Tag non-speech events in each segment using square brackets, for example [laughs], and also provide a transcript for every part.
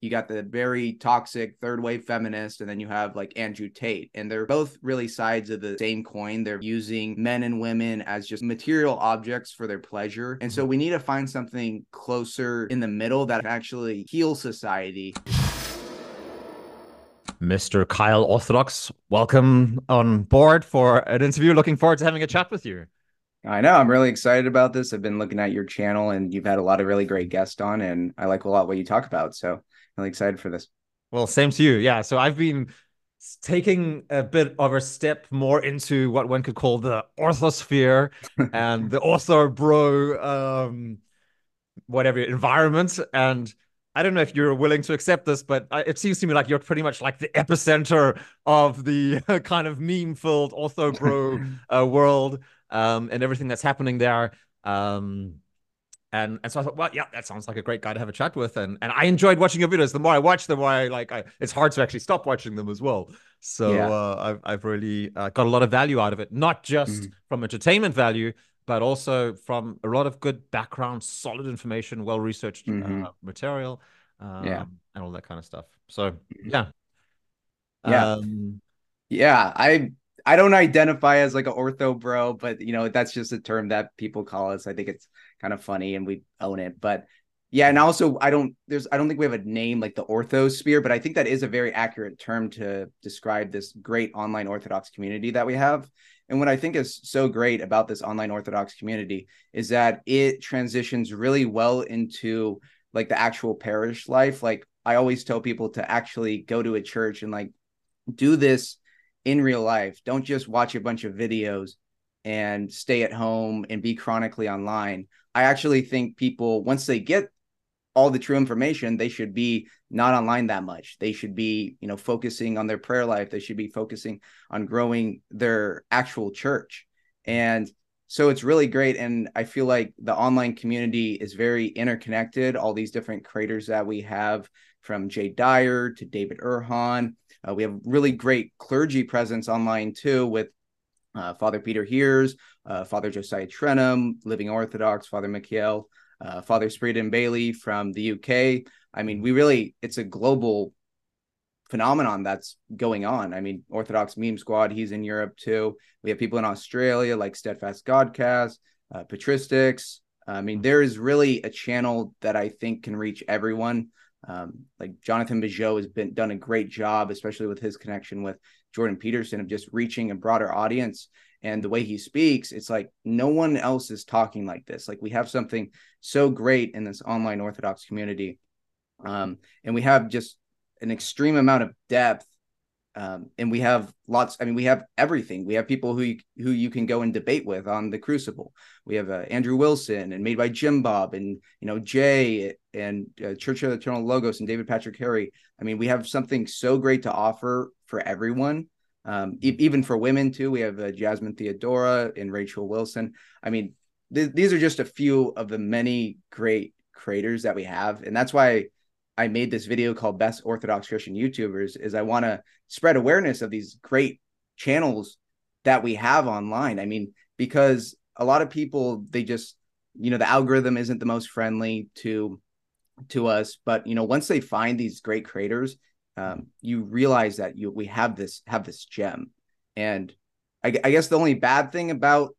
you got the very toxic third wave feminist, and then you have like Andrew Tate. And they're both really sides of the same coin. They're using men and women as just material objects for their pleasure. And so we need to find something closer in the middle that actually heals society. Mr. Kyle Orthodox, welcome on board for an interview. Looking forward to having a chat with you. I know. I'm really excited about this. I've been looking at your channel and you've had a lot of really great guests on, and I like a lot what you talk about. So really excited for this. Well, same to you. Yeah. So I've been taking a bit of a step more into what one could call the orthosphere [laughs] and the ortho bro um whatever environment and I don't know if you're willing to accept this, but it seems to me like you're pretty much like the epicenter of the [laughs] kind of meme-filled ortho bro [laughs] uh, world um, and everything that's happening there. Um, and and so I thought, well, yeah, that sounds like a great guy to have a chat with. And and I enjoyed watching your videos. The more I watch, them, the more I like. I, it's hard to actually stop watching them as well. So yeah. uh, I've I've really uh, got a lot of value out of it, not just mm. from entertainment value, but also from a lot of good background, solid information, well researched uh, mm-hmm. uh, material, um, yeah, and all that kind of stuff. So mm-hmm. yeah, yeah, um, yeah. I I don't identify as like an ortho bro, but you know that's just a term that people call us. I think it's kind of funny and we own it. But yeah, and also I don't there's I don't think we have a name like the orthosphere, but I think that is a very accurate term to describe this great online Orthodox community that we have. And what I think is so great about this online Orthodox community is that it transitions really well into like the actual parish life. Like I always tell people to actually go to a church and like do this in real life. Don't just watch a bunch of videos and stay at home and be chronically online. I actually think people, once they get all the true information, they should be not online that much. They should be, you know, focusing on their prayer life. They should be focusing on growing their actual church. And so it's really great. And I feel like the online community is very interconnected. All these different creators that we have from Jay Dyer to David Erhan. Uh, we have really great clergy presence online too with uh, Father Peter Heers, uh, Father Josiah Trenham, Living Orthodox, Father Michael, uh, Father Spyridon Bailey from the UK. I mean, we really, it's a global phenomenon that's going on. I mean, Orthodox Meme Squad, he's in Europe too. We have people in Australia like Steadfast Godcast, uh, Patristics. I mean, there is really a channel that I think can reach everyone. Um, like Jonathan Pageau has been done a great job, especially with his connection with Jordan Peterson, of just reaching a broader audience. And the way he speaks, it's like no one else is talking like this. Like we have something so great in this online Orthodox community, um, and we have just an extreme amount of depth um, and we have lots. I mean, we have everything. We have people who you, who you can go and debate with on the Crucible. We have uh, Andrew Wilson and Made by Jim Bob, and you know Jay and uh, Church of Eternal Logos and David Patrick Harry. I mean, we have something so great to offer for everyone, um, e- even for women too. We have uh, Jasmine Theodora and Rachel Wilson. I mean, th- these are just a few of the many great creators that we have, and that's why I made this video called Best Orthodox Christian YouTubers is I want to spread awareness of these great channels that we have online. I mean, because a lot of people they just you know the algorithm isn't the most friendly to to us, but you know once they find these great creators, um, you realize that you we have this have this gem, and I, I guess the only bad thing about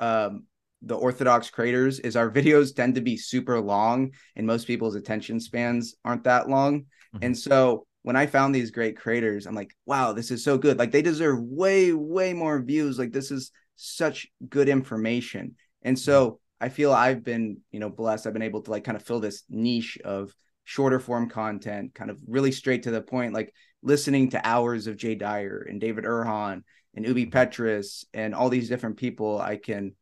um, the orthodox creators is our [laughs] videos tend to be super long and most people's attention spans aren't that long. Mm-hmm. and so when i found these great creators i'm like wow this is so good. Like they deserve way way more views. Like this is such good information. And so mm-hmm. i feel i've been you know blessed. I've been able to like kind of fill this niche of shorter form content kind of really straight to the point like listening to hours of jay dyer and david erhan and ubi petrus and all these different people i can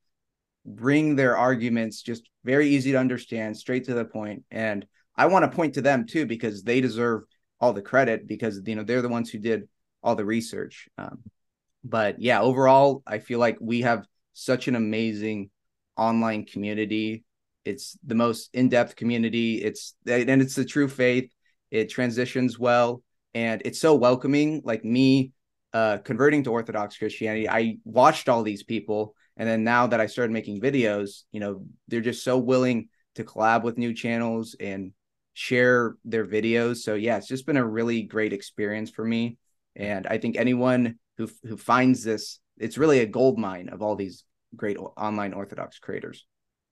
bring their arguments just very easy to understand, straight to the point. And I want to point to them too because they deserve all the credit because you know they're the ones who did all the research. Um, but yeah, overall, I feel like we have such an amazing online community. It's the most in-depth community. It's and it's the true faith. It transitions well and it's so welcoming. Like me, uh, converting to Orthodox Christianity, I watched all these people and then now that I started making videos, you know, they're just so willing to collab with new channels and share their videos. So yeah, it's just been a really great experience for me. And I think anyone who who finds this, it's really a gold mine of all these great online Orthodox creators.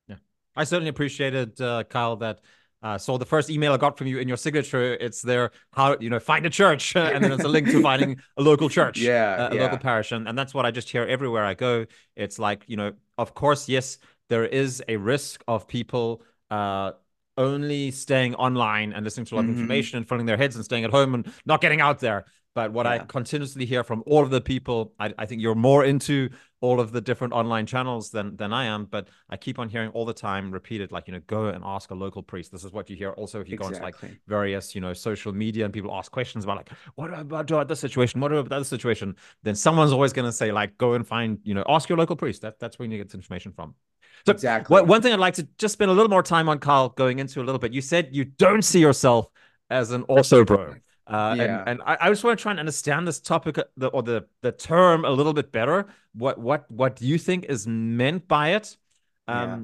Yeah, I certainly appreciated uh, Kyle that. Uh, so the first email I got from you in your signature, it's there how you know find a church, [laughs] and then it's a link to finding a local church, [laughs] yeah, uh, a yeah. local parish, and, and that's what I just hear everywhere I go. It's like you know, of course, yes, there is a risk of people uh, only staying online and listening to a lot of mm-hmm. information and filling their heads and staying at home and not getting out there. But what yeah. I continuously hear from all of the people, I, I, think you're more into all of the different online channels than than I am. But I keep on hearing all the time repeated, like you know, go and ask a local priest. This is what you hear. Also, if you exactly. go into like various you know social media and people ask questions about like what about this situation, what about that situation, then someone's always going to say like go and find you know ask your local priest. That that's where you get information from. So exactly. one thing I'd like to just spend a little more time on, Carl, going into a little bit. You said you don't see yourself as an ortho bro. Uh, yeah. and, and I, I, just want to try and understand this topic uh, the, or the the term a little bit better. What what what do you think is meant by it? Um, yeah.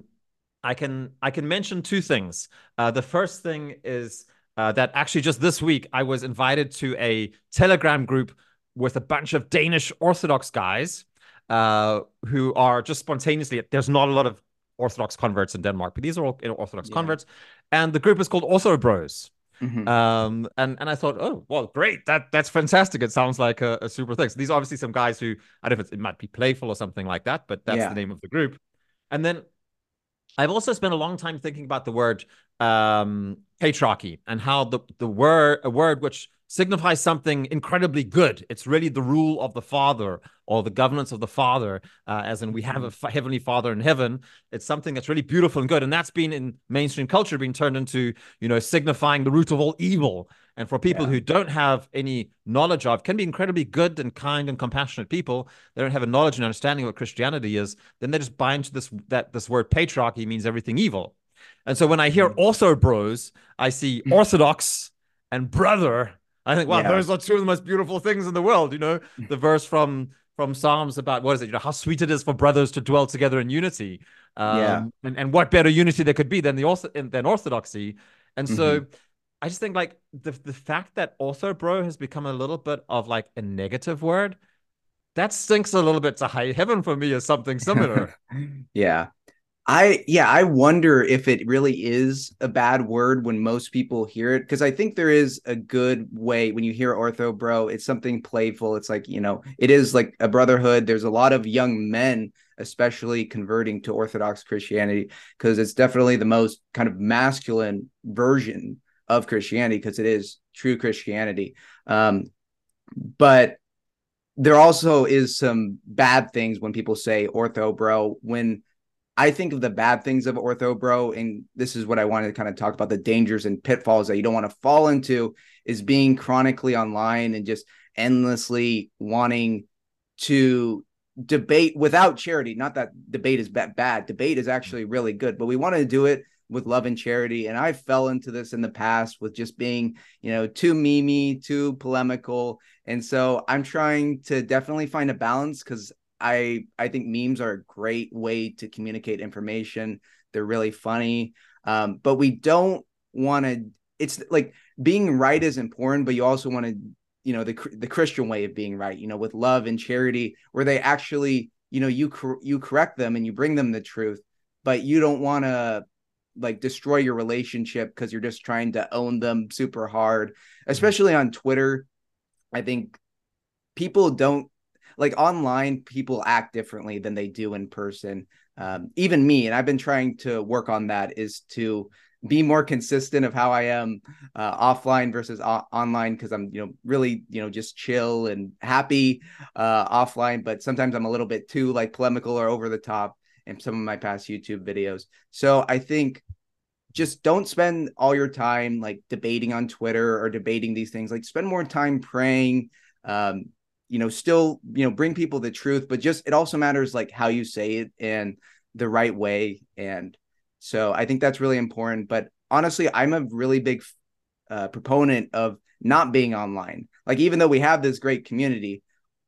I can I can mention two things. Uh, the first thing is uh, that actually just this week I was invited to a Telegram group with a bunch of Danish Orthodox guys uh, who are just spontaneously. There's not a lot of Orthodox converts in Denmark, but these are all you know, Orthodox yeah. converts, and the group is called Ortho Bros. Mm-hmm. Um, and and I thought, oh well, great. That that's fantastic. It sounds like a, a super thing. So these are obviously some guys who I don't know if it might be playful or something like that, but that's yeah. the name of the group. And then I've also spent a long time thinking about the word um, patriarchy and how the the word a word which signifies something incredibly good. It's really the rule of the Father or the governance of the Father, uh, as in we have a mm-hmm. heavenly Father in heaven. It's something that's really beautiful and good, and that's been in mainstream culture being turned into you know signifying the root of all evil. And for people yeah. who don't have any knowledge of, can be incredibly good and kind and compassionate people. They don't have a knowledge and understanding of what Christianity is. Then they just buy into this that this word patriarchy means everything evil. And so when I hear mm-hmm. ortho bros, I see mm. Orthodox and brother I think, wow, yeah. those are two of the most beautiful things in the world. You know, the verse from from Psalms about what is it? You know, how sweet it is for brothers to dwell together in unity. Um, yeah. And, and what better unity there could be than the than orthodoxy. And so, mm-hmm. I just think like the the fact that ortho bro has become a little bit of like a negative word, that stinks a little bit to high heaven for me as something similar. [laughs] yeah. I yeah, I wonder if it really is a bad word when most people hear it because I think there is a good way when you hear ortho bro, it's something playful. It's like, you know, it is like a brotherhood. There's a lot of young men especially converting to orthodox Christianity because it's definitely the most kind of masculine version of Christianity because it is true Christianity. Um but there also is some bad things when people say ortho bro when I think of the bad things of ortho bro, and this is what I wanted to kind of talk about the dangers and pitfalls that you don't want to fall into is being chronically online and just endlessly wanting to debate without charity. Not that debate is bad, bad. Debate is actually really good, but we want to do it with love and charity. And I fell into this in the past with just being, you know, too memey, too polemical. And so I'm trying to definitely find a balance because I I think memes are a great way to communicate information. They're really funny, um, but we don't want to. It's like being right is important, but you also want to, you know, the the Christian way of being right. You know, with love and charity, where they actually, you know, you you correct them and you bring them the truth, but you don't want to like destroy your relationship because you're just trying to own them super hard, especially on Twitter. I think people don't like online people act differently than they do in person. Um, even me and i've been trying to work on that is to be more consistent of how i am uh, offline versus o- online because i'm you know really you know just chill and happy uh, offline but sometimes i'm a little bit too like polemical or over the top in some of my past youtube videos. So i think just don't spend all your time like debating on twitter or debating these things. Like spend more time praying um, you know still you know bring people the truth but just it also matters like how you say it and the right way. And so i think that's really important. But honestly i'm a really big uh, proponent of not being online. Like even though we have this great community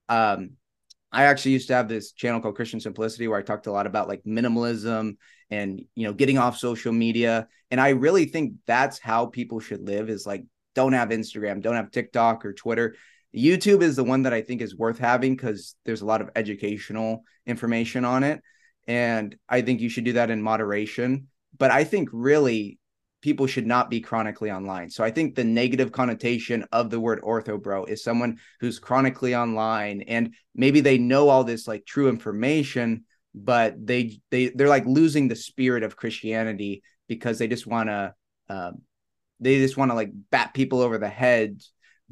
um i actually used to have this channel called christian simplicity where i talked a lot about like minimalism and you know getting off social media. And i really think that's how people should live is like don't have instagram don't have tiktok or twitter youtube is the one that i think is worth having because there's a lot of educational information on it and i think you should do that in moderation. But i think really people should not be chronically online. So i think the negative connotation of the word ortho bro is someone who's chronically online and maybe they know all this like true information but they they they're like losing the spirit of Christianity because they just want to um, they just want to like bat people over the head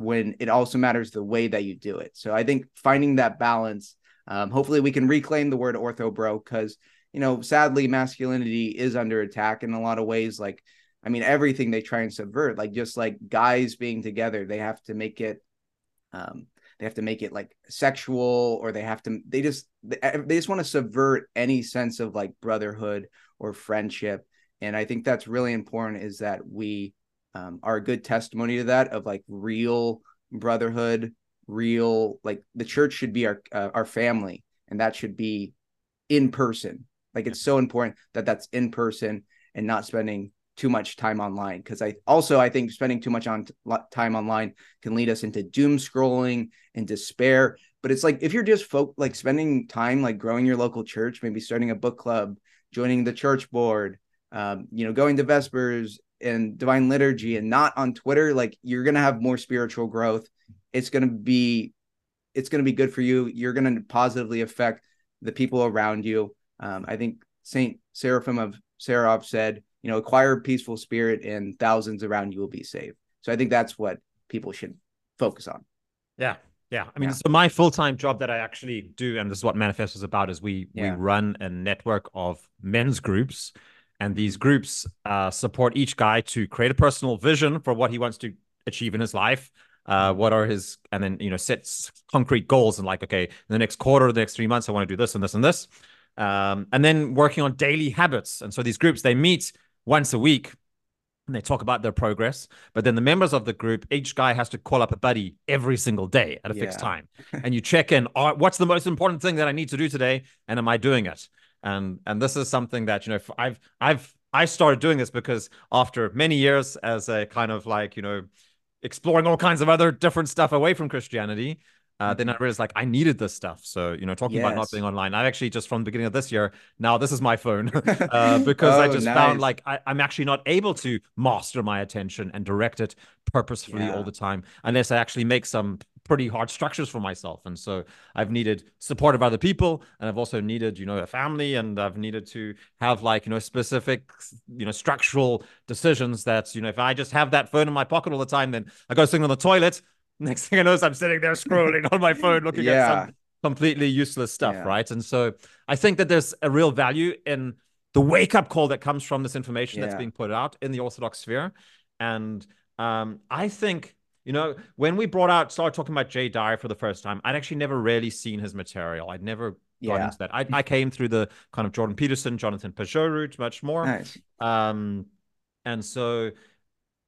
when it also matters the way that you do it. So I think finding that balance. Um, hopefully, we can reclaim the word ortho bro because you know sadly masculinity is under attack in a lot of ways. Like I mean everything they try and subvert, like just like guys being together, they have to make it um, they have to make it like sexual or they have to they just they just want to subvert any sense of like brotherhood or friendship and i think that's really important is that we um, are a good testimony to that of like real brotherhood real like the church should be our uh, our family and that should be in person like it's so important that that's in person and not spending too much time online because I also I think spending too much on time online can lead us into doom scrolling and despair. But it's like if you're just folk like spending time like growing your local church, maybe starting a book club, joining the church board, um, you know, going to Vespers and Divine Liturgy, and not on Twitter, like you're gonna have more spiritual growth. It's gonna be it's gonna be good for you. You're gonna positively affect the people around you. Um, I think Saint Seraphim of Sarov said you know, acquire a peaceful spirit and thousands around you will be saved. So I think that's what people should focus on. Yeah. Yeah. I mean, yeah. so my full-time job that I actually do, and this is what Maniphesto is about, is we yeah. we run a network of men's groups. And these groups uh, support each guy to create a personal vision for what he wants to achieve in his life. Uh, what are his, and then, you know, sets concrete goals and like, okay, in the next quarter, the next three months, I want to do this and this and this. Um, and then working on daily habits. And so these groups, they meet once a week and they talk about their progress. But then the members of the group, each guy has to call up a buddy every single day at a yeah. fixed time. [laughs] and you check in, oh, what's the most important thing that I need to do today? And am I doing it? And and this is something that, you know, I've I've I started doing this because after many years as a kind of like, you know, exploring all kinds of other different stuff away from Christianity, uh, then I realized like I needed this stuff. So you know, talking yes. about not being online, I actually just from the beginning of this year now this is my phone [laughs] uh, [laughs] because oh, I just nice. found like I, am actually not able to master my attention and direct it purposefully yeah. all the time unless I actually make some pretty hard structures for myself. And so I've needed support of other people, and I've also needed you know a family, and I've needed to have like you know specific you know structural decisions that you know if I just have that phone in my pocket all the time, then I go sitting on the toilet [laughs] Next thing I know is I'm sitting there scrolling on my phone looking yeah. at some completely useless stuff, yeah. right? And so I think that there's a real value in the wake up call that comes from this information yeah. that's being put out in the Orthodox sphere. And um, I think, you know, when we brought out, started talking about Jay Dyer for the first time, I'd actually never really seen his material. I'd never yeah. got into that. I, I came through the kind of Jordan Peterson, Jonathan Pageau route much more. Nice. Um, and so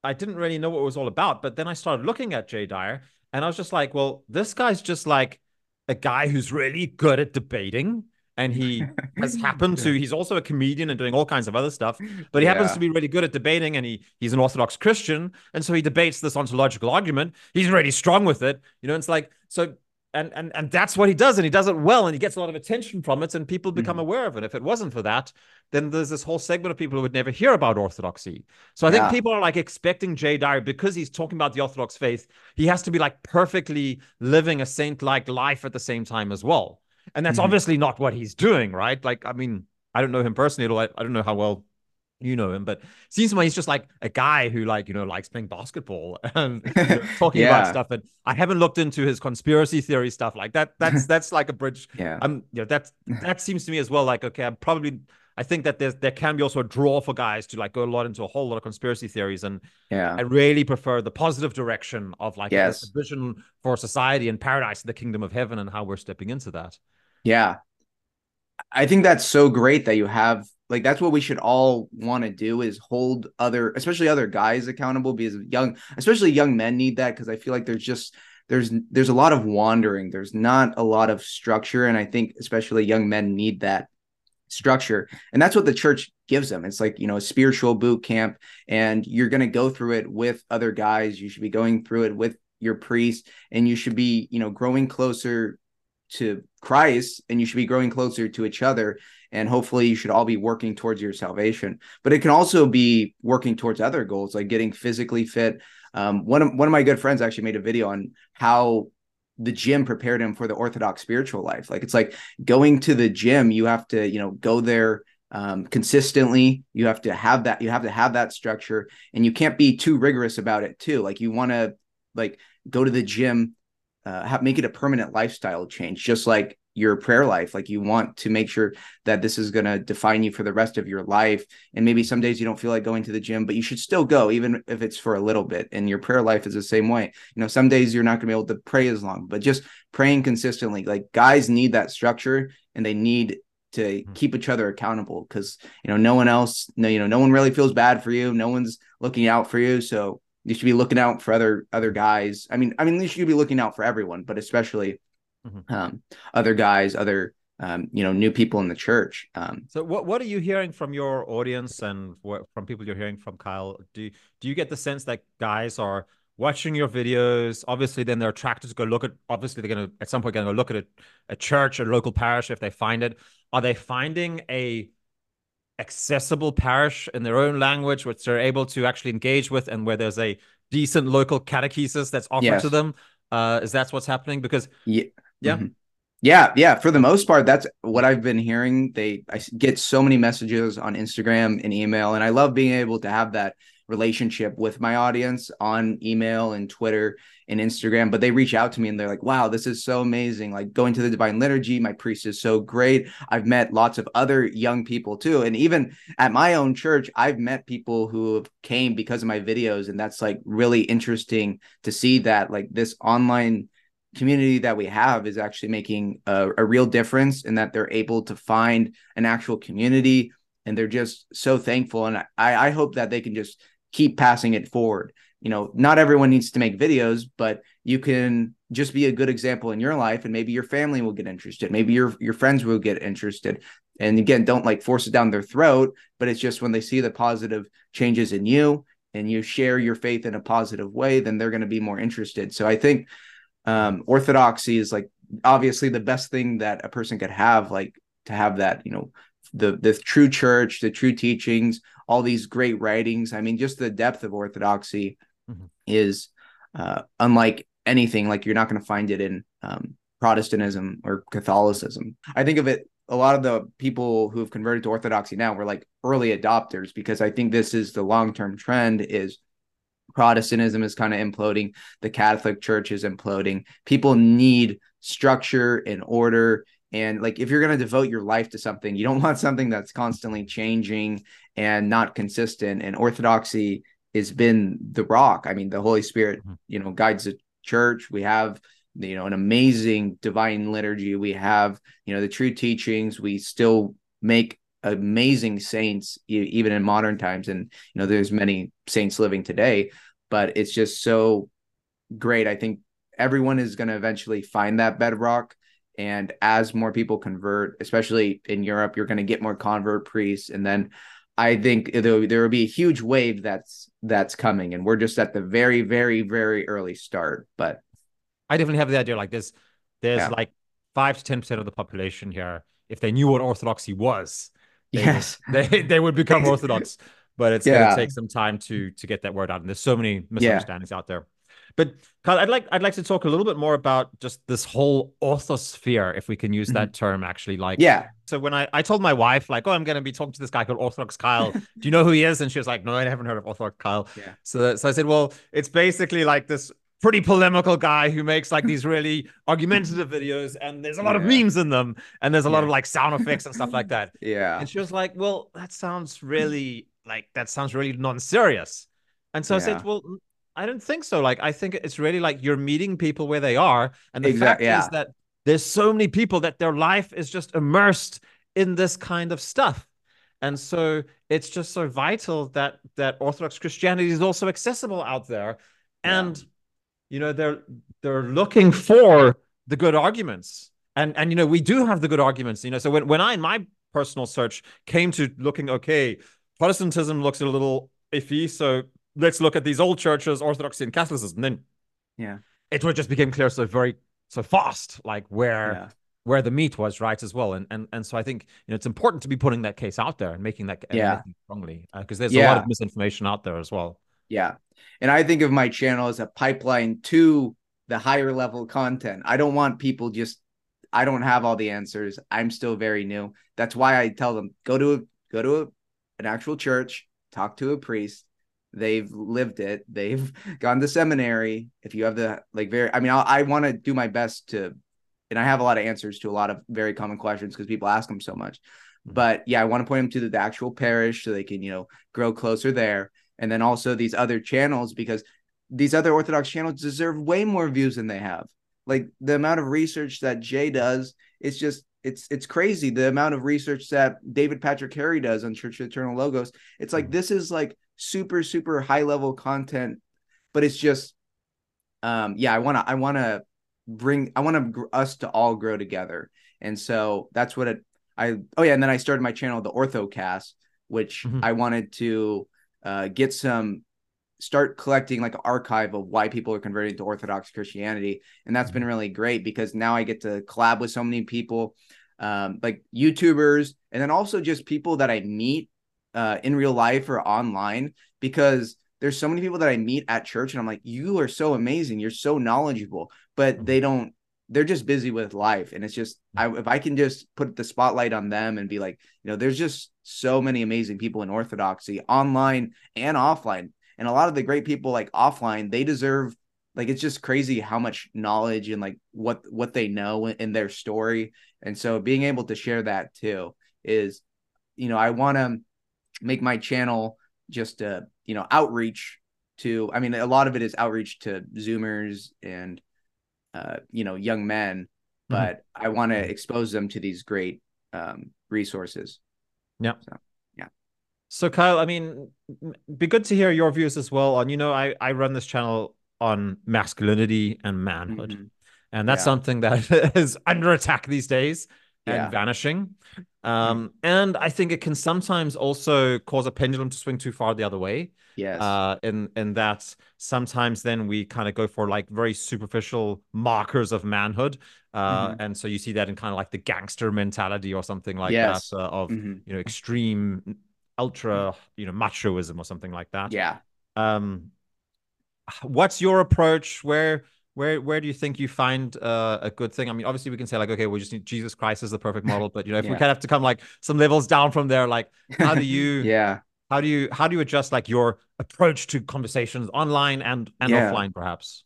I didn't really know what it was all about. But then I started looking at Jay Dyer and I was just like, well, this guy's just like a guy who's really good at debating. And he [laughs] has happened to, he's also a comedian and doing all kinds of other stuff, but he yeah. happens to be really good at debating and he he's an Orthodox Christian. And so he debates this ontological argument. He's really strong with it. You know, it's like, so and and and that's what he does and he does it well and he gets a lot of attention from it and people become mm. aware of it if it wasn't for that then there's this whole segment of people who would never hear about orthodoxy so i yeah. think people are like expecting jay dyer because he's talking about the orthodox faith he has to be like perfectly living a saint-like life at the same time as well and that's mm. obviously not what he's doing right like i mean i don't know him personally at I, I don't know how well you know him, but seems to me he's just like a guy who like you know likes playing basketball [laughs] and you know, [laughs] talking yeah. about stuff. And I haven't looked into his conspiracy theory stuff like that. That's that's like a bridge. [laughs] Yeah, I'm you know that's that seems to me as well. Like okay, I'm probably I think that there's there can be also a draw for guys to like go a lot into a whole lot of conspiracy theories and yeah, I really prefer the positive direction of like yes. a vision for society and paradise, the kingdom of heaven, and how we're stepping into that. Yeah, I think that's so great that you have like that's what we should all want to do is hold other especially other guys accountable because young especially young men need that because i feel like there's just there's there's a lot of wandering. There's not a lot of structure and i think especially young men need that structure. And that's what the church gives them. It's like you know a spiritual boot camp and you're going to go through it with other guys. You should be going through it with your priest and you should be you know growing closer to christ and you should be growing closer to each other and hopefully you should all be working towards your salvation. But it can also be working towards other goals like getting physically fit. Um, one of one of my good friends actually made a video on how the gym prepared him for the orthodox spiritual life. Like it's like going to the gym you have to you know go there um, consistently. You have to have that you have to have that structure and you can't be too rigorous about it too. Like you want to like go to the gym uh, have, make it a permanent lifestyle change just like your prayer life. Like you want to make sure that this is going to define you for the rest of your life. And maybe some days you don't feel like going to the gym but you should still go even if it's for a little bit. And your prayer life is the same way. You know some days you're not going to be able to pray as long but just praying consistently. Like guys need that structure and they need to mm-hmm. keep each other accountable because you know no one else no you know no one really feels bad for you. No one's looking out for you. So you should be looking out for other other guys i mean i mean you should be looking out for everyone but especially mm-hmm. um, other guys, other um, you know, new people in the church. Um, so, what what are you hearing from your audience and what, from people you're hearing from, Kyle? Do do you get the sense that guys are watching your videos? Obviously, then they're attracted to go look at. Obviously, they're going to at some point going to go look at a, a church, a local parish if they find it. Are they finding a accessible parish in their own language, which they're able to actually engage with, and where there's a decent local catechesis that's offered yes. to them? Uh, is that what's happening? Because yeah. Yeah. Mm-hmm. Yeah, yeah. For the most part, that's what I've been hearing. They I get so many messages on Instagram and email, and I love being able to have that relationship with my audience on email and Twitter and Instagram. But they reach out to me and they're like, "Wow, this is so amazing! Like going to the Divine Liturgy, my priest is so great. I've met lots of other young people too, and even at my own church, I've met people who have came because of my videos, and that's like really interesting to see that like this online." community that we have is actually making a, a, real difference in that they're able to find an actual community and they're just so thankful and I, I hope that they can just keep passing it forward. You know not everyone needs to make videos but you can just be a good example in your life and maybe your family will get interested. Maybe your your friends will get interested. And again don't like force it down their throat but it's just when they see the positive changes in you and you share your faith in a positive way then they're going to be more interested. So i think um, orthodoxy is like obviously the best thing that a person could have like to have that you know the the true church the true teachings all these great writings i mean just the depth of orthodoxy mm-hmm. is uh, unlike anything like you're not going to find it in um, protestantism or catholicism i think of it a lot of the people who have converted to orthodoxy now were like early adopters because i think this is the long-term trend is Protestantism is kind of imploding. The Catholic Church is imploding. People need structure and order. And like, if you're going to devote your life to something, you don't [laughs] want something that's constantly changing and not consistent. And Orthodoxy has been the rock. I mean, the Holy Spirit, mm-hmm. you know, guides the church. We have, you know, an amazing divine liturgy. We have, you know, the true teachings. We still make amazing saints even in modern times and you know there's many saints living today but it's just so great i think everyone is going to eventually find that bedrock and as more people convert especially in europe you're going to get more convert priests and then i think there, there will be a huge wave that's that's coming and we're just at the very very very early start but i definitely have the idea like this there's yeah. like 5 to 10% of the population here if they knew what orthodoxy was they yes, would, [laughs] they they would become [laughs] orthodox, but it's yeah. going to take some time to to get that word out. And there's so many misunderstandings yeah. out there. But Kyle, I'd like I'd like to talk a little bit more about just this whole orthosphere, if we can use that mm-hmm. term. Actually, like yeah. So when I I told my wife like, oh, I'm going to be talking to this guy called Orthodox Kyle. Do you know who he is? And she was like, no, I haven't heard of Orthodox Kyle. Yeah. So so I said, well, it's basically like this pretty polemical guy who makes like these really argumentative videos and there's a lot yeah. of memes in them and there's a yeah. lot of like sound effects and stuff like that. Yeah. And she was like, "Well, that sounds really like that sounds really non-serious." And so yeah. I said, "Well, I don't think so. Like I think it's really like you're meeting people where they are and the exactly, fact is that there's so many people that their life is just immersed in this kind of stuff." And so it's just so vital that that Orthodox Christianity is also accessible out there. And you know they're they're looking for the good arguments and and you know we do have the good arguments you know so when, when i in my personal search came to looking okay, Protestantism looks a little iffy, so let's look at these old churches, Orthodoxy and Catholicism. And then yeah, it just became clear so very so fast, like where yeah. where the meat was, right, as well. And and and so I think you know it's important to be putting that case out there and making that yeah making strongly because uh, there's yeah. a lot of misinformation out there as well. Yeah, and I think of my channel as a pipeline to the higher level content. I don't want people just I don't have all the answers. I'm still very new. That's why I tell them go to a, go to a, an actual church, talk to a priest. They've lived it. They've [laughs] gone to seminary. If you have the like very I mean I'll, I want to do my best to and I have a lot of answers to a lot of very common questions because people ask them so much. Mm-hmm. But yeah, I want to point them to the, the actual parish so they can, you know, grow closer there. And then also these other channels because these other Orthodox channels deserve way more views than they have. Like the amount of research that Jay does, it's just it's it's crazy. The amount of research that David Patrick Harry does on Church of Eternal Logos. It's like this is like super super high level content, but it's just um yeah, I want to I want to bring I want to us to all grow together. And so that's what it I oh yeah, and then I started my channel the Orthocast, which mm-hmm. I wanted to uh, get some start collecting like an archive of why people are converting to Orthodox Christianity. And that's been mm-hmm. really great because now I get to collab with so many people, um, like YouTubers, and then also just people that I meet uh, in real life or online because there's so many people that I meet at church and I'm like, you are so amazing. You're so knowledgeable, but mm-hmm. they don't, they're just busy with life. And it's just, I, if I can just put the spotlight on them and be like, you know, there's just so many amazing people in Orthodoxy online and offline and a lot of the great people like offline they deserve like it's just crazy how much knowledge and like what what they know in their story and so being able to share that too is you know i want to make my channel just a you know outreach to i mean a lot of it is outreach to zoomers and uh you know young men mm-hmm. but mm-hmm. i want to expose them to these great um resources yeah so. So Kyle, I mean, be good to hear your views as well on, you know, I, I run this channel on masculinity and manhood. Mm-hmm. And that's yeah. something that [laughs] is under attack these days and yeah. vanishing. Um, mm-hmm. and I think it can sometimes also cause a pendulum to swing too far the other way. Yes. Uh, in in that sometimes then we kind of go for like very superficial markers of manhood. Uh, mm-hmm. and so you see that in kind of like the gangster mentality or something like yes. that uh, of mm-hmm. you know extreme ultra, you know, machoism or something like that. Yeah. Um, what's your approach? Where where where do you think you find uh, a good thing? I mean, obviously we can say like, okay, we just need Jesus Christ as the perfect model, but you know, if yeah. we kind of have to come like some levels down from there, like how do [laughs] you yeah how do you how do you adjust like your approach to conversations online and and yeah. offline perhaps?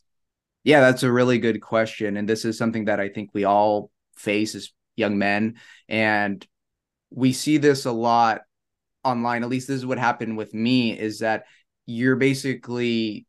Yeah, that's a really good question, and this is something that I think we all face as young men, and we see this a lot online at least this is what happened with me is that you're basically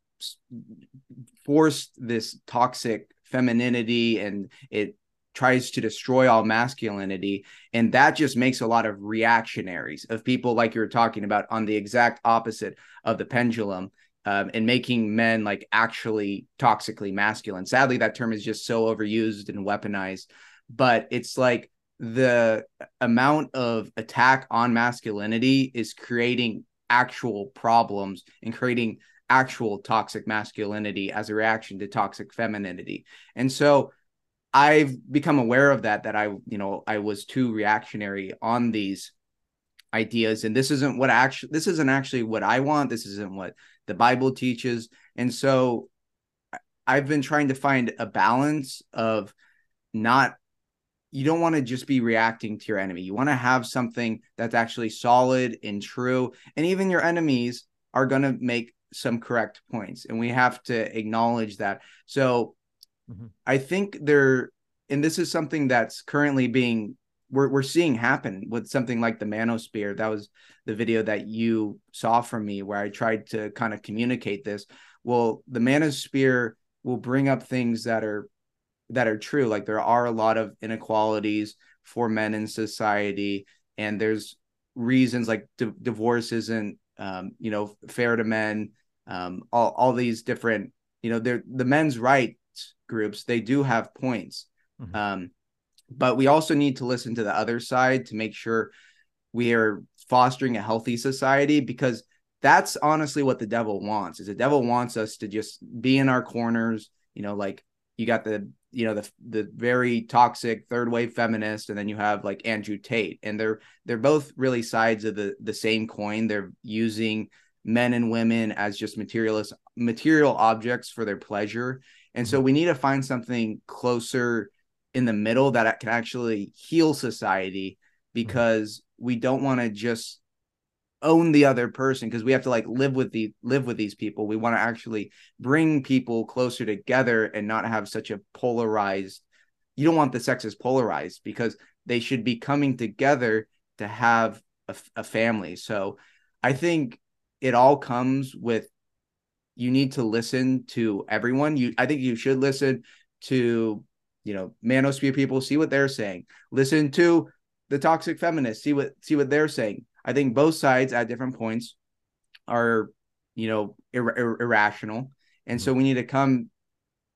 forced this toxic femininity and it tries to destroy all masculinity. And that just makes a lot of reactionaries of people like you were talking about on the exact opposite of the pendulum um, and making men like actually toxically masculine. Sadly that term is just so overused and weaponized but it's like the amount of attack on masculinity is creating actual problems and creating actual toxic masculinity as a reaction to toxic femininity. And so I've become aware of that that I, you know, I was too reactionary on these ideas and this isn't what actually this isn't actually what I want. This isn't what the Bible teaches. And so I've been trying to find a balance of not you don't want to just be reacting to your enemy. You want to have something that's actually solid and true. And even your enemies are going to make some correct points. And we have to acknowledge that. So mm-hmm. I think there, and this is something that's currently being, we're, we're seeing happen with something like the manosphere. That was the video that you saw from me where I tried to kind of communicate this. Well, the manosphere will bring up things that are that are true. Like there are a lot of inequalities for men in society, and there's reasons like di- divorce isn't, um, you know, fair to men. Um, all all these different, you know, they're the men's rights groups. They do have points, mm-hmm. um, but we also need to listen to the other side to make sure we are fostering a healthy society because that's honestly what the devil wants is the devil wants us to just be in our corners you know like you got the you know the the very toxic third wave feminist and then you have like Andrew Tate and they're they're both really sides of the the same coin. They're using men and women as just materialist material objects for their pleasure. And so mm-hmm. we need to find something closer in the middle that can actually heal society mm-hmm. because we don't want to just own the other person because we have to like live with the live with these people. We want to actually bring people closer together and not have such a polarized you don't want the sexes polarized because they should be coming together to have a, a family. So i think it all comes with you need to listen to everyone. You i think you should listen to you know manosphere people see what they're saying. Listen to the toxic feminists see what see what they're saying I think both sides at different points are, you know, ir- ir- irrational. And so mm. we need to come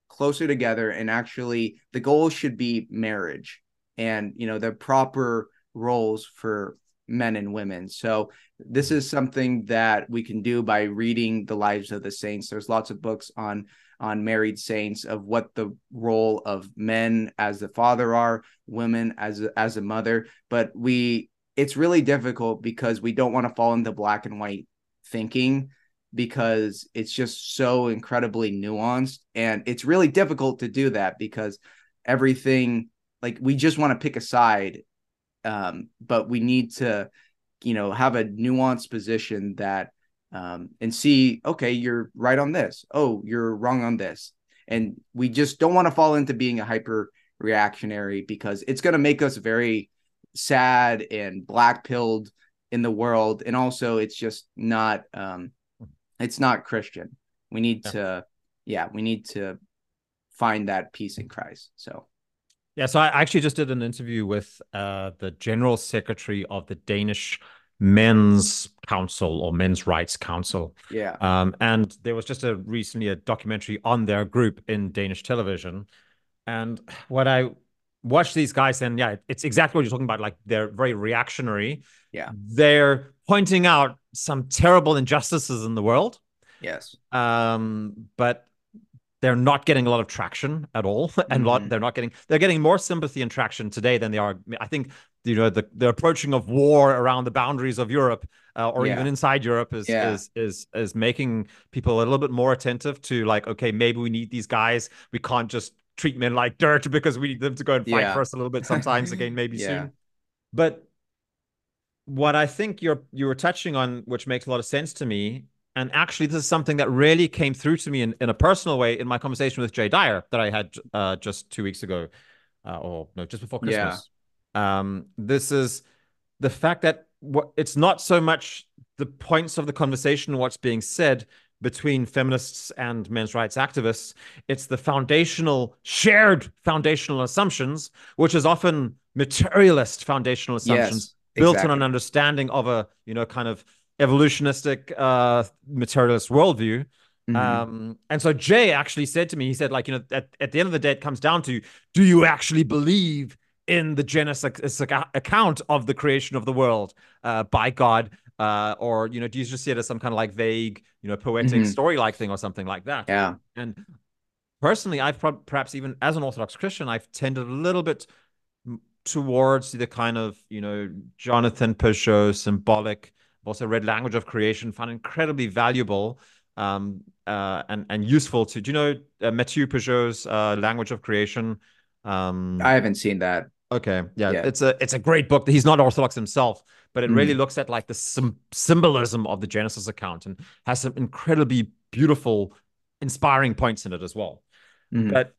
closer together and actually the goal should be marriage and, you know, the proper roles for men and women. So this mm. is something that we can do by reading the lives of the saints. There's lots of books on on married saints of what the role of men as the father are, women as a, as a mother, but we it's really difficult because we don't want to fall into black and white thinking because it's just so incredibly nuanced and it's really difficult to do that because everything like we just want to pick a side um, but we need to you know have a nuanced position that um, and see okay you're right on this. Oh you're wrong on this. And we just don't want to fall into being a hyper reactionary because it's going to make us very sad and black pilled in the world and also it's just not um it's not christian. We need yeah. to yeah we need to find that peace in christ so. Yeah so i actually just did an interview with uh the general secretary of the danish men's council or men's rights council. Yeah. Um and there was just a recently a documentary on their group in danish television. And what i watch these guys and yeah it's exactly what you're talking about like they're very reactionary yeah they're pointing out some terrible injustices in the world yes um but they're not getting a lot of traction at all [laughs] and mm-hmm. lot they're not getting they're getting more sympathy and traction today than they are i think you know the the approaching of war around the boundaries of Europe uh, or yeah. even inside Europe is, yeah. is is is making people a little bit more attentive to like okay maybe we need these guys we can't just treat men like dirt because we need them to go and fight yeah. for us a little bit sometimes [laughs] again, maybe yeah. soon. But what I think you're you were touching on, which makes a lot of sense to me, and actually this is something that really came through to me in, in a personal way in my conversation with Jay Dyer that I had uh, just two weeks ago, uh, or no, just before Christmas. Yeah. Um, this is the fact that what it's not so much the points of the conversation, what's being said, between feminists and men's rights activists. It's the foundational, shared foundational assumptions, which is often materialist foundational assumptions yes, built on an understanding of a, you know, kind of evolutionistic uh, materialist worldview. Mm-hmm. Um, and so Jay actually said to me, he said, like, you know, at, at the end of the day, it comes down to do you actually believe in the Genesis account of the creation of the world uh, by God? Uh, or you know, do you just see it as some kind of like vague, you know, poetic mm-hmm. story-like thing or something like that? Yeah. And personally, I've pro- perhaps even as an Orthodox Christian, I've tended a little bit towards the kind of you know Jonathan Pageau symbolic. I've also read Language of Creation, found incredibly valuable um, uh, and and useful to. Do you know uh, Mathieu Pageau's uh, Language of Creation? Um, I haven't seen that. Okay, yeah, yeah, it's a it's a great book. He's not Orthodox himself, but it mm. really looks at like the sim- symbolism of the Genesis account and has some incredibly beautiful, inspiring points in it as well. Mm. But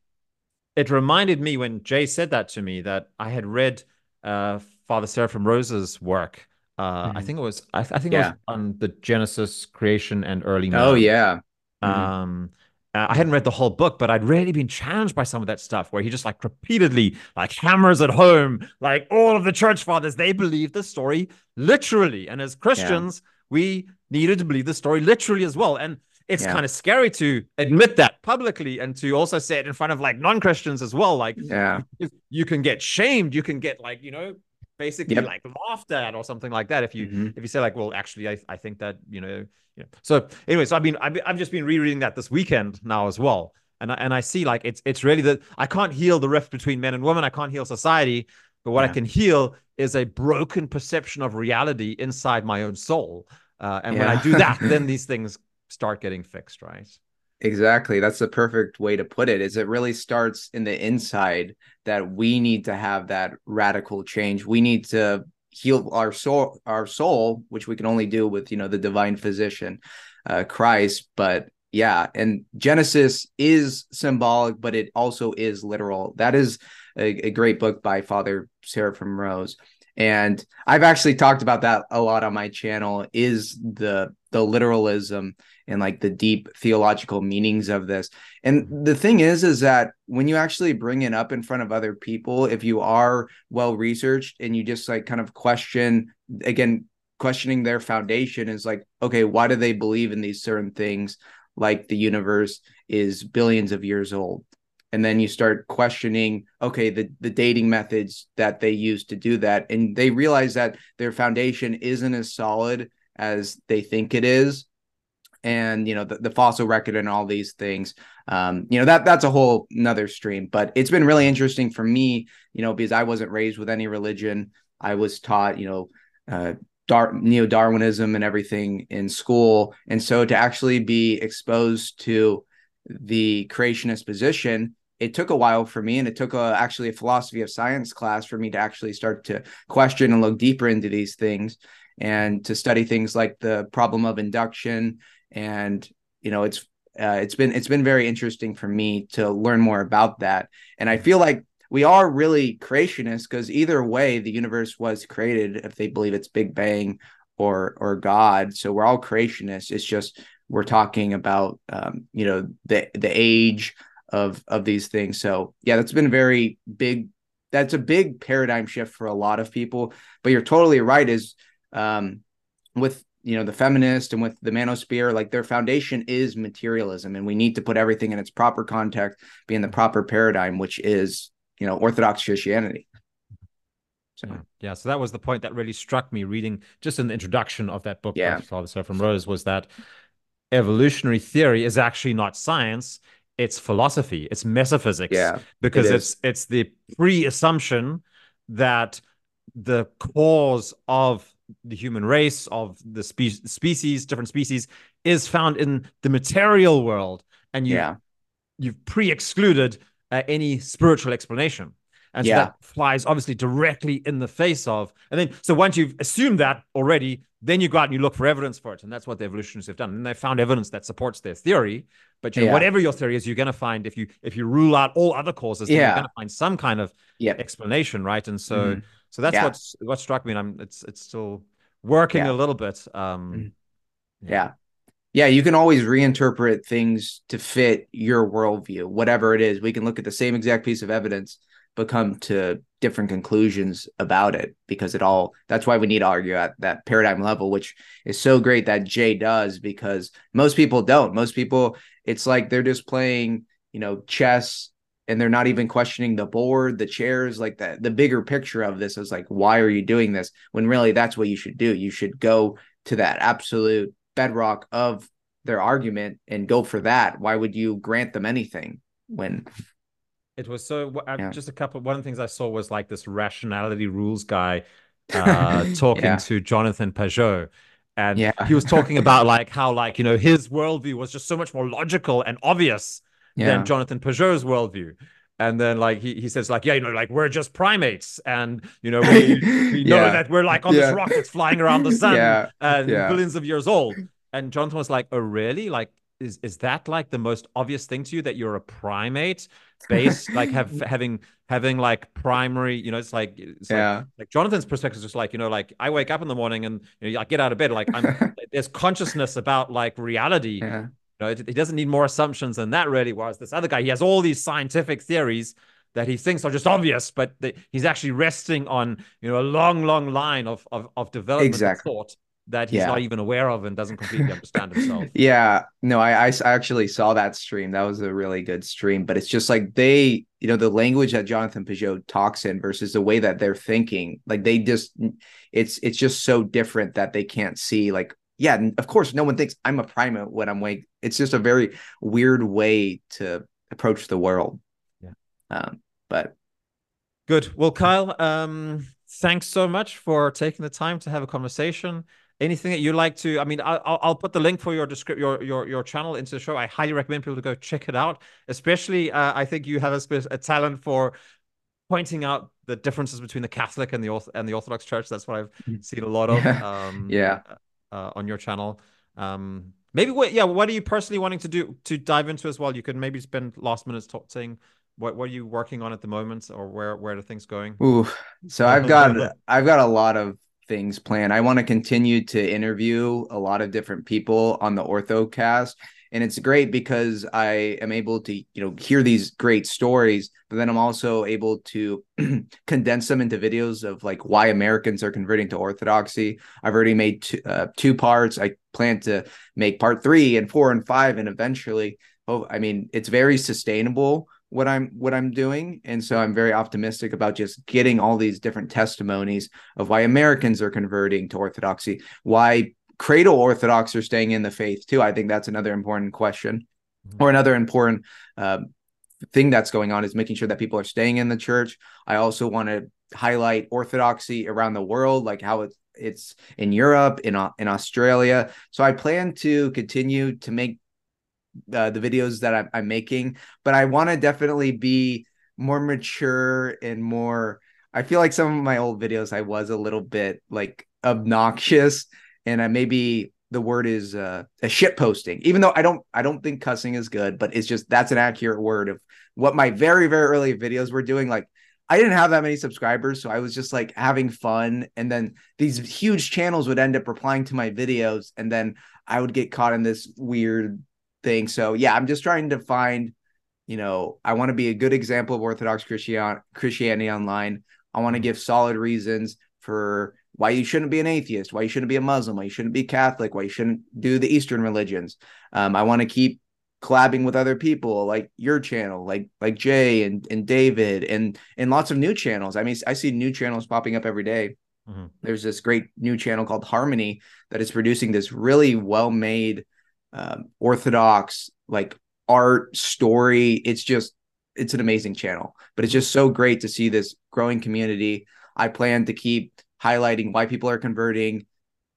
it reminded me when Jay said that to me that I had read uh, Father Seraphim Rose's work. Uh, mm. I think it was I, I think yeah. it was on the Genesis creation and early. Man. Oh yeah. Mm-hmm. Um, uh, I hadn't read the whole book, but I'd really been challenged by some of that stuff where he just like repeatedly like hammers at home, like all of the church fathers, they believe the story literally. And as Christians, yeah. we needed to believe the story literally as well. And it's yeah. kind of scary to admit that publicly and to also say it in front of like non-Christians as well. Like yeah, you can get shamed, you can get like, you know, basically yep. like laughed at or something like that if you mm-hmm. if you say like well actually I, I think that you know you know so anyway so I've been I've, I've just been rereading that this weekend now as well and I, and I see like it's it's really that I can't heal the rift between men and women I can't heal society but what yeah. I can heal is a broken perception of reality inside my own soul uh, and yeah. when I do that then [laughs] these things start getting fixed right Exactly. That's the perfect way to put it. Is it really starts in the inside that we need to have that radical change. We need to heal our soul, our soul, which we can only do with, you know, the divine physician, uh, Christ. But yeah, and Genesis is symbolic, but it also is literal. That is a, a great book by Father Seraphim Rose and i've actually talked about that a lot on my channel is the the literalism and like the deep theological meanings of this. And the thing is is that when you actually bring it up in front of other people if you are well researched and you just like kind of question again questioning their foundation is like okay why do they believe in these certain things like the universe is billions of years old? And then you start questioning okay the the dating methods that they use to do that. And they realize that their foundation isn't as solid as they think it is. And you know the, the fossil record and all these things um you know that that's a whole another stream. But it's been really interesting for me you know because i wasn't raised with any religion. I was taught you know uh Dar- neo-darwinism and everything in school. And so to actually be exposed to the creationist position it took a while for me. And it took a, actually a philosophy of science class for me to actually start to question and look deeper into these things and to study things like the problem of induction and you know it's uh, it's been it's been very interesting for me to learn more about that and i feel like we are really creationists because either way the universe was created if they believe it's big bang or or god so we're all creationists it's just we're talking about um, you know the the age of of these things. So yeah, that's been very big. That's a big paradigm shift for a lot of people. But you're totally right. Is um, with you know the feminist and with the manosphere, like their foundation is materialism, and we need to put everything in its proper context, be in the proper paradigm, which is you know Orthodox Christianity. So yeah, so that was the point that really struck me reading just in the introduction of that book yeah. by Father Seraphim Rose was that evolutionary theory is actually not science it's philosophy, it's metaphysics. Yeah. Because it it's it's the pre-assumption that the cause of the human race, of the spe- species, different species, is found in the material world. And you yeah. you've pre-excluded uh, any spiritual explanation. And so yeah. that flies obviously directly in the face of, and then so once you've assumed that already, then you go out and you look for evidence for it. And that's what the evolutionists have done. And they found evidence that supports their theory. But you know, yeah. whatever your theory is, you're going to find if you if you rule out all other causes, yeah. you're going to find some kind of yep. explanation, right? And so mm-hmm. So that's yeah. what's what struck me. And I'm it's it's still working a little bit. Um mm-hmm. yeah. Yeah, you can always reinterpret things to fit your worldview, whatever it is. We can look at the same exact piece of evidence but come to different conclusions about it because it all that's why we need to argue at that paradigm level which is so great that jay does because most people don't most people it's like they're just playing you know chess and they're not even questioning the board the chairs like that the bigger picture of this is like why are you doing this when really that's what you should do you should go to that absolute bedrock of their argument and go for that why would you grant them anything when it was so yeah. just a couple. One of the things I saw was like this rationality rules guy uh, [laughs] talking yeah. to Jonathan Pageau, and yeah. he was talking about like how like you know his worldview was just so much more logical and obvious than Jonathan Pageau's worldview. And then like he, he says like yeah you know like we're just primates. And you know we, [laughs] we know that we're like on this rocket flying around the sun and billions of years old. And Jonathan was like oh really? Like is is that like the most obvious thing to you that you're a primate based like have [laughs] having having like primary you know it's like it's yeah. like, like jonathan's perspective is just like you know like i wake up in the morning and you know, i get out of bed like i'm [laughs] there's consciousness about like reality yeah. Know it, it doesn't need more assumptions than that really whereas this other guy he has all these scientific theories that he thinks are just obvious, but he's actually resting on you know a long, long line of of, of development exactly. thought that he's yeah. not even aware of and doesn't completely understand [laughs] himself. Yeah, no, I, I actually saw that stream. That was a really good stream, but it's just like they, you know, the language that Jonathan Pageau talks in versus the way that they're thinking, like they just, it's it's just so different that they can't see. Like, yeah, of course, no one thinks I'm a primate when I'm like. It's just a very weird way to approach the world. Yeah, um, but good. Well, Kyle, um, thanks so much for taking the time to have a conversation anything that you like to i mean i'll, I'll put the link for your descript your, your your channel into the show i highly recommend people to go check it out especially uh, i think you have a, a talent for pointing out the differences between the catholic and the and the orthodox church that's what i've mm-hmm. seen a lot of [laughs] um, yeah uh, on your channel um, maybe what yeah what are you personally wanting to do to dive into as well you could maybe spend last minutes talking. what what are you working on at the moment or where where are things going Ooh, so i've got i've got a lot of things planned. I want to continue to interview a lot of different people on the OrthoCast. And it's great because I am able to, you know, hear these great stories, but then I'm also able to [clears throat] condense them into videos of like why Americans are converting to Orthodoxy. I've already made two, uh, two parts. I plan to make part three and four and five, and eventually, oh, I mean, it's very sustainable what I'm what I'm doing and so I'm very optimistic about just getting all these different testimonies of why Americans are converting to orthodoxy why cradle orthodox are staying in the faith too I think that's another important question mm-hmm. or another important uh, thing that's going on is making sure that people are staying in the church I also want to highlight orthodoxy around the world like how it's it's in Europe in in Australia so I plan to continue to make uh, the videos that I'm, I'm making, but I want to definitely be more mature and more. I feel like some of my old videos I was a little bit like obnoxious, and I maybe the word is uh, a shit posting. Even though I don't, I don't think cussing is good, but it's just that's an accurate word of what my very very early videos were doing. Like I didn't have that many subscribers, so I was just like having fun. And then these huge channels would end up replying to my videos, and then I would get caught in this weird thing. So yeah, I'm just trying to find, you know, I want to be a good example of Orthodox Christian Christianity online. I want to give solid reasons for why you shouldn't be an atheist, why you shouldn't be a Muslim, why you shouldn't be Catholic, why you shouldn't do the Eastern religions. Um, I want to keep collabing with other people like your channel, like like Jay and and David and and lots of new channels. I mean, I see new channels popping up every day. Mm-hmm. There's this great new channel called Harmony that is producing this really well made um, orthodox like art story it's just it's an amazing channel but it's just so great to see this growing community i plan to keep highlighting why people are converting.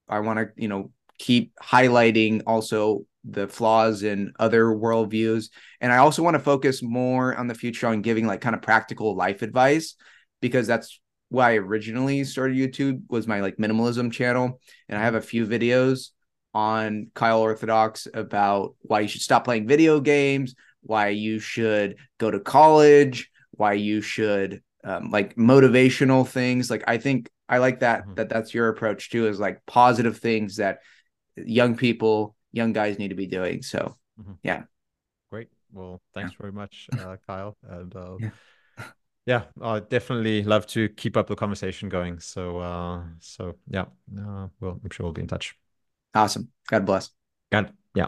I want to you know keep highlighting also the flaws in other worldviews. And i also want to focus more on the future on giving like kind of practical life advice because that's why i originally started youtube was my like minimalism channel. And i have a few videos on Kyle Orthodox about why you should stop playing video games, why you should go to college, why you should um, like motivational things. Like I think I like that mm-hmm. that that's your approach too is like positive things that young people, young guys need to be doing. So mm-hmm. yeah. Great. Well, thanks yeah. very much, uh, Kyle. And uh, yeah. yeah, I definitely love to keep up the conversation going. So, uh, so yeah, uh, well, I'm sure we'll be in touch. Awesome. God bless. God, yeah.